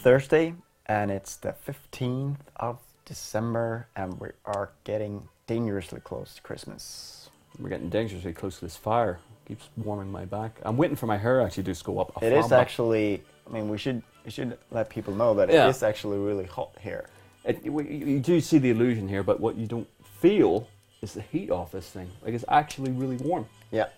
Thursday and it's the 15th of December and we are getting dangerously close to Christmas. We're getting dangerously close to this fire. Keeps warming my back. I'm waiting for my hair actually to just go up. a It is actually, I mean, we should we should let people know that Yeah. it is actually really hot here. It, you, you do see the illusion here, but what you don't feel is the heat off this thing. Like it's actually really warm. Yeah.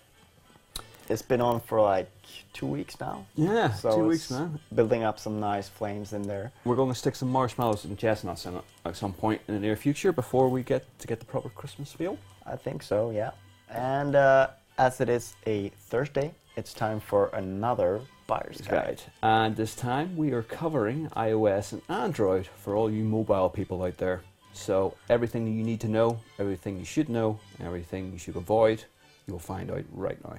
It's been on for like two weeks now. Yeah, So two weeks now. Building up some nice flames in there. We're going to stick some marshmallows and chestnuts in it at some point in the near future before we get to get the proper Christmas feel. I think so, yeah. And uh, as it is a Thursday, it's time for another buyer's guide. And this time we are covering iOS and Android for all you mobile people out there. So everything you need to know, everything you should know, everything you should avoid, you'll find out right now.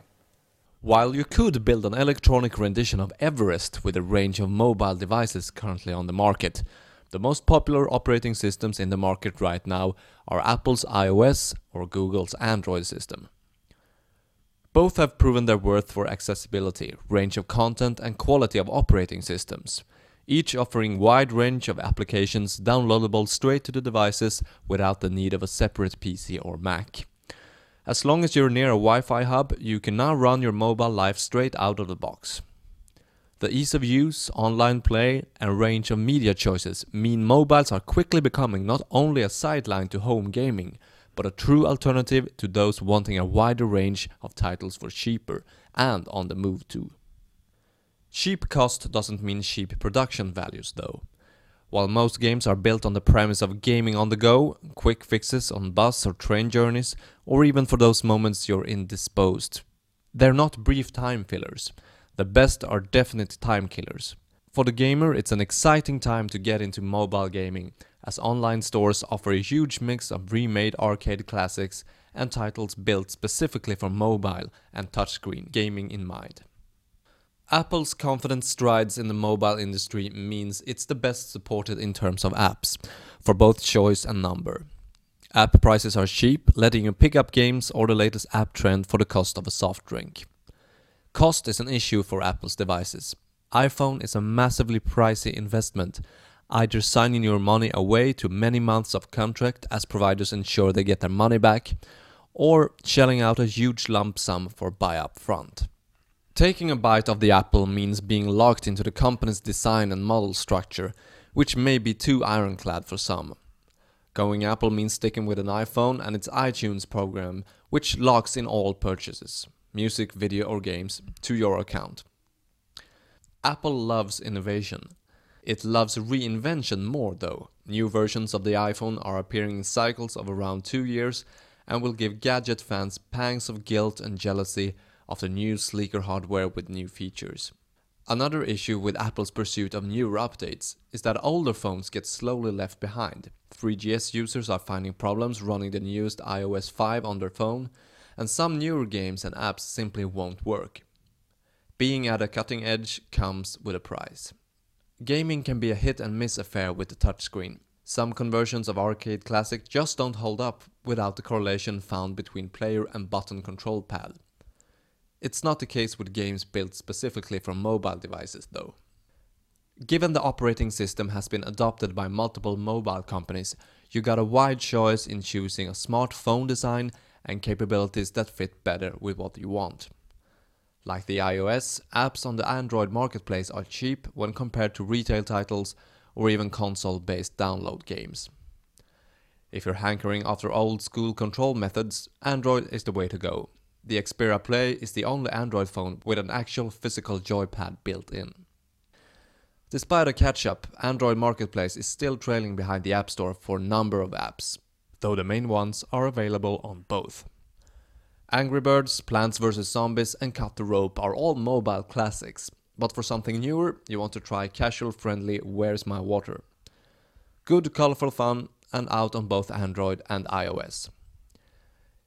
While you could build an electronic rendition of Everest with a range of mobile devices currently on the market, the most popular operating systems in the market right now are Apple's iOS or Google's Android system. Both have proven their worth for accessibility, range of content and quality of operating systems, each offering wide range of applications downloadable straight to the devices without the need of a separate PC or Mac. As long as you're near a Wi-Fi hub, you can now run your mobile life straight out of the box. The ease of use, online play, and range of media choices mean mobiles are quickly becoming not only a sideline to home gaming, but a true alternative to those wanting a wider range of titles for cheaper and on the move too. Cheap cost doesn't mean cheap production values though. While most games are built on the premise of gaming on the go, quick fixes on bus or train journeys, or even for those moments you're indisposed, they're not brief time fillers. The best are definite time killers. For the gamer, it's an exciting time to get into mobile gaming, as online stores offer a huge mix of remade arcade classics and titles built specifically for mobile and touchscreen gaming in mind. Apple's confident strides in the mobile industry means it's the best supported in terms of apps, for both choice and number. App prices are cheap, letting you pick up games or the latest app trend for the cost of a soft drink. Cost is an issue for Apple's devices. iPhone is a massively pricey investment, either signing your money away to many months of contract as providers ensure they get their money back, or shelling out a huge lump sum for buy up front. Taking a bite of the apple means being locked into the company's design and model structure, which may be too ironclad for some. Going Apple means sticking with an iPhone and its iTunes program, which locks in all purchases, music, video, or games, to your account. Apple loves innovation. It loves reinvention more though. New versions of the iPhone are appearing in cycles of around two years and will give gadget fans pangs of guilt and jealousy of the new sleeker hardware with new features. Another issue with Apple's pursuit of newer updates is that older phones get slowly left behind. 3GS users are finding problems running the newest iOS 5 on their phone, and some newer games and apps simply won't work. Being at a cutting edge comes with a price. Gaming can be a hit and miss affair with the touchscreen. Some conversions of arcade classic just don't hold up without the correlation found between player and button control pad. It's not the case with games built specifically for mobile devices though. Given the operating system has been adopted by multiple mobile companies, you got a wide choice in choosing a smartphone design and capabilities that fit better with what you want. Like the iOS, apps on the Android marketplace are cheap when compared to retail titles or even console based download games. If you're hankering after old school control methods, Android is the way to go. The Xperia Play is the only Android phone with an actual physical joypad built in. Despite a catch up, Android Marketplace is still trailing behind the App Store for a number of apps, though the main ones are available on both. Angry Birds, Plants vs. Zombies, and Cut the Rope are all mobile classics, but for something newer, you want to try casual friendly Where's My Water. Good, colorful fun, and out on both Android and iOS.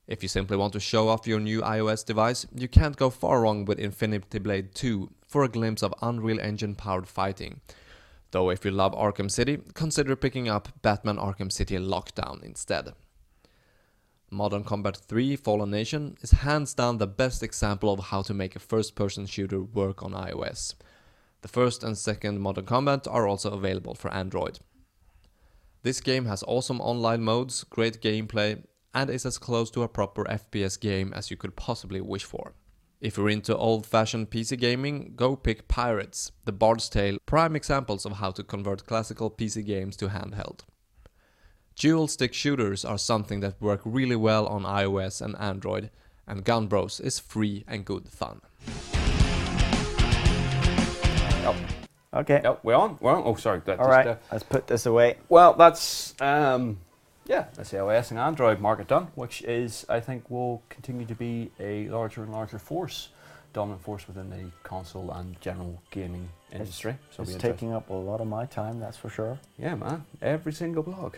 If you simply want to show off your new iOS device, you can't go far wrong with Infinity Blade 2 for a glimpse of Unreal Engine powered fighting. Though if you love Arkham City, consider picking up Batman Arkham City Lockdown instead. Modern Combat 3 Fallen Nation is hands down the best example of how to make a first person shooter work on iOS. The first and second Modern Combat are also available for Android. This game has awesome online modes, great gameplay, and is as close to a proper FPS game as you could possibly wish for. If you're into old fashioned PC gaming, go pick Pirates, The Bard's Tale, prime examples of how to convert classical PC games to handheld. Dual stick shooters are something that work really well on iOS and Android, and Gun Bros is free and good fun. Yep. Okay. Yep, we're on. We're on. Oh, sorry. That All just, right. uh, Let's put this away. well, that's um, yeah, that's the iOS and Android market done, which is I think will continue to be a larger and larger force, dominant force within the console and general gaming industry. So it's be interesting. taking up a lot of my time, that's for sure. Yeah, man. Every single blog,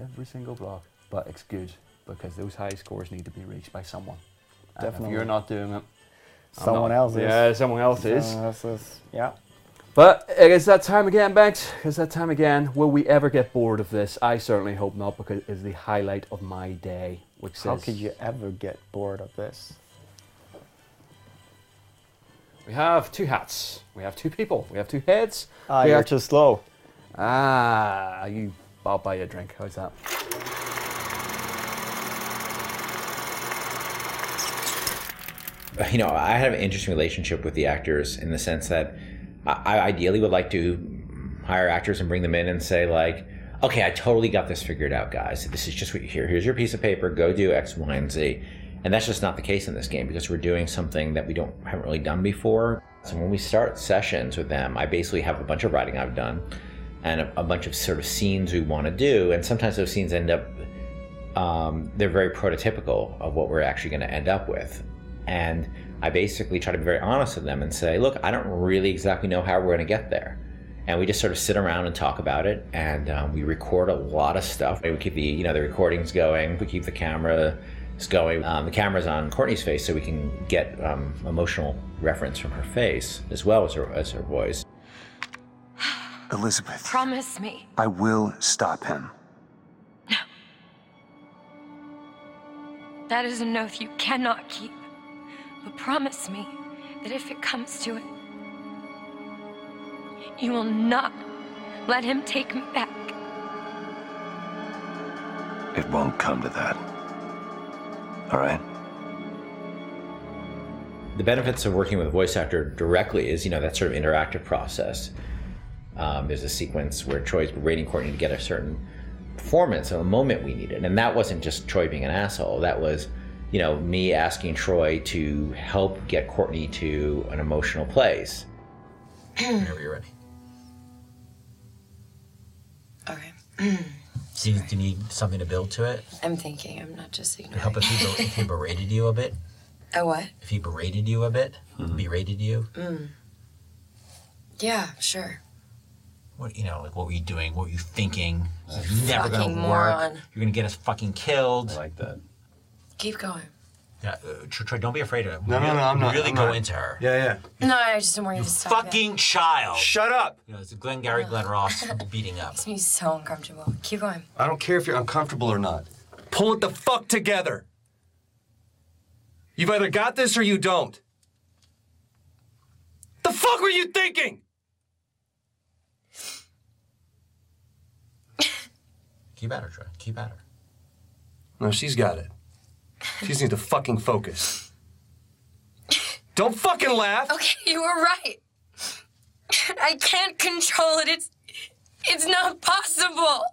every single blog, but it's good because those high scores need to be reached by someone. And Definitely. if you're not doing it, Someone else is. Yeah, someone else is. Someone else is. Yeah. But it is that time again, Banks. It's that time again. Will we ever get bored of this? I certainly hope not, because it is the highlight of my day. Which How says could you ever get bored of this? we have two hats, we have two people, we have two heads. Ah, we you're have- too slow. Ah, you. I'll buy you a drink. How's that? you know, I have an interesting relationship with the actors in the sense that I, ideally would like to hire actors and bring them in and say like, okay, I totally got this figured out, guys. This is just what you hear. Here's your piece of paper. Go do X, Y, and Z. And that's just not the case in this game because we're doing something that we don't haven't really done before. So when we start sessions with them, I basically have a bunch of writing I've done and a, a bunch of sort of scenes we want to do. And sometimes those scenes end up um, they're very prototypical of what we're actually going to end up with. And I basically try to be very honest with them and say, look, I don't really exactly know how we're going to get there. And we just sort of sit around and talk about it. And um, we record a lot of stuff. We keep the, you know, the recordings going. We keep the camera going. Um, the camera's on Courtney's face so we can get um, emotional reference from her face as well as her, as her voice. Elizabeth, Promise me. I will stop him. No. That is an oath you cannot keep. But promise me that if it comes to it, you will not let him take me back. It won't come to that. All right? the benefits of working with a voice actor directly is, you know, that sort of interactive process. Um, there's a sequence where Troy's rating Courtney to get a certain performance, of a moment we needed, and that wasn't just Troy being an asshole. That was, you know, me asking Troy to help get Courtney to an emotional place. Whenever you're ready. Okay. Do you, do you need something to build to it? I'm thinking. I'm not just Would it help if he, ber- if he berated you a bit? A what? If he berated you a bit? Mm-hmm. Berated you? Mm. Yeah, sure. What you know, like what were you doing? What were you thinking? This is never gonna fucking work. moron. You're gonna get us fucking killed. I like that. Keep going. Yeah, uh, Troy, Troy, don't be afraid of it. No, no, really, no, I'm not, Really I'm go not. into her. Yeah, yeah. No, I just don't want you You to stop. fucking child. Shut up! You know, it's Glengarry Glen Ross beating up. Makes me so uncomfortable. Keep going. I don't care if you're uncomfortable or not. Pull it the fuck together! You've either got this or you don't. The fuck were you thinking? Keep at her, Troy. Keep at her. No, she's got it. She just needs to fucking focus. Don't fucking laugh! Okay, you were right. I can't control it. It's it's not possible.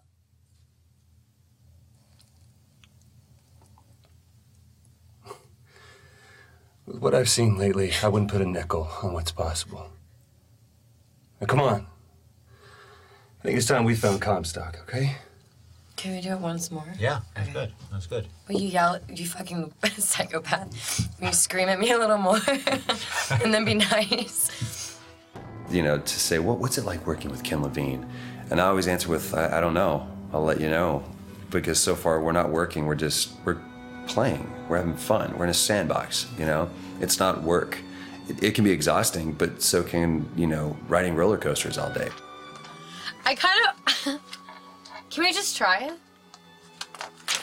With what I've seen lately, I wouldn't put a nickel on what's possible. Now, come on. I think it's time we found Comstock, okay? Can we do it once more? Yeah, that's good. That's good. Will you yell? You fucking psychopath. Will you scream at me a little more, and then be nice? you know, to say, what, what's it like working with Ken Levine? And I always answer with, I, I don't know. I'll let you know. Because so far we're not working, we're just, we're playing. We're having fun. We're in a sandbox, you know? It's not work. It, it can be exhausting, but so can, you know, riding roller coasters all day. I kind of. Can we just try it?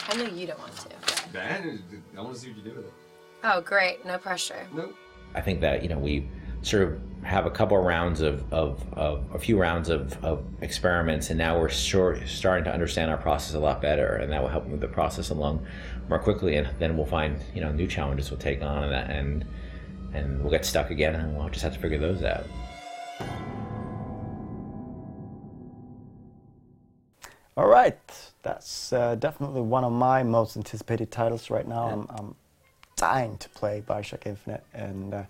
I know you don't want to. Ben, I want to see what you do with it. Oh, great. No pressure. I think that you know we sort of have a couple of rounds of, of, of a few rounds of, of experiments, and now we're sure, starting to understand our process a lot better, and that will help move the process along more quickly. And then we'll find you know new challenges we'll take on, and that, and and we'll get stuck again, and we'll just have to figure those out. All right, that's uh, definitely one of my most anticipated titles right now. I'm, I'm dying to play Bioshock Infinite, and uh,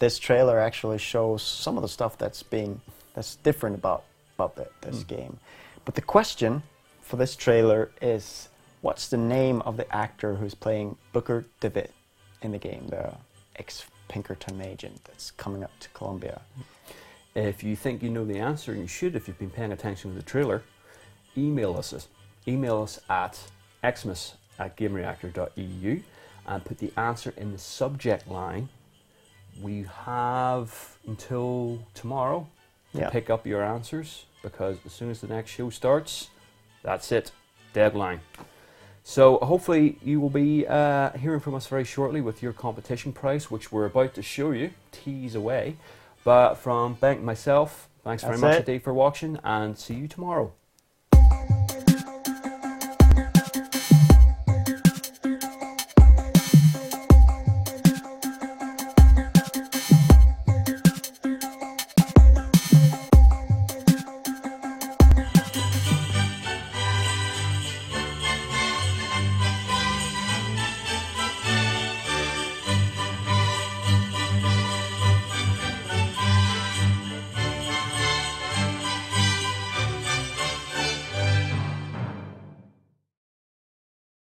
this trailer actually shows some of the stuff that's being that's different about about the, this game. But the question for this trailer is, what's the name of the actor who's playing Booker DeWitt in the game, the ex-Pinkerton agent that's coming up to Columbia? If you think you know the answer, and you should if you've been paying attention to the trailer, email us. Email us at xmas at gamereactor.eu and put the answer in the subject line. We have until tomorrow to Yeah. pick up your answers because as soon as the next show starts, that's it, deadline. So hopefully you will be uh, hearing from us very shortly with your competition price, which we're about to show you, tease away. But from Bank myself, thanks very much it. indeed for watching, and see you tomorrow.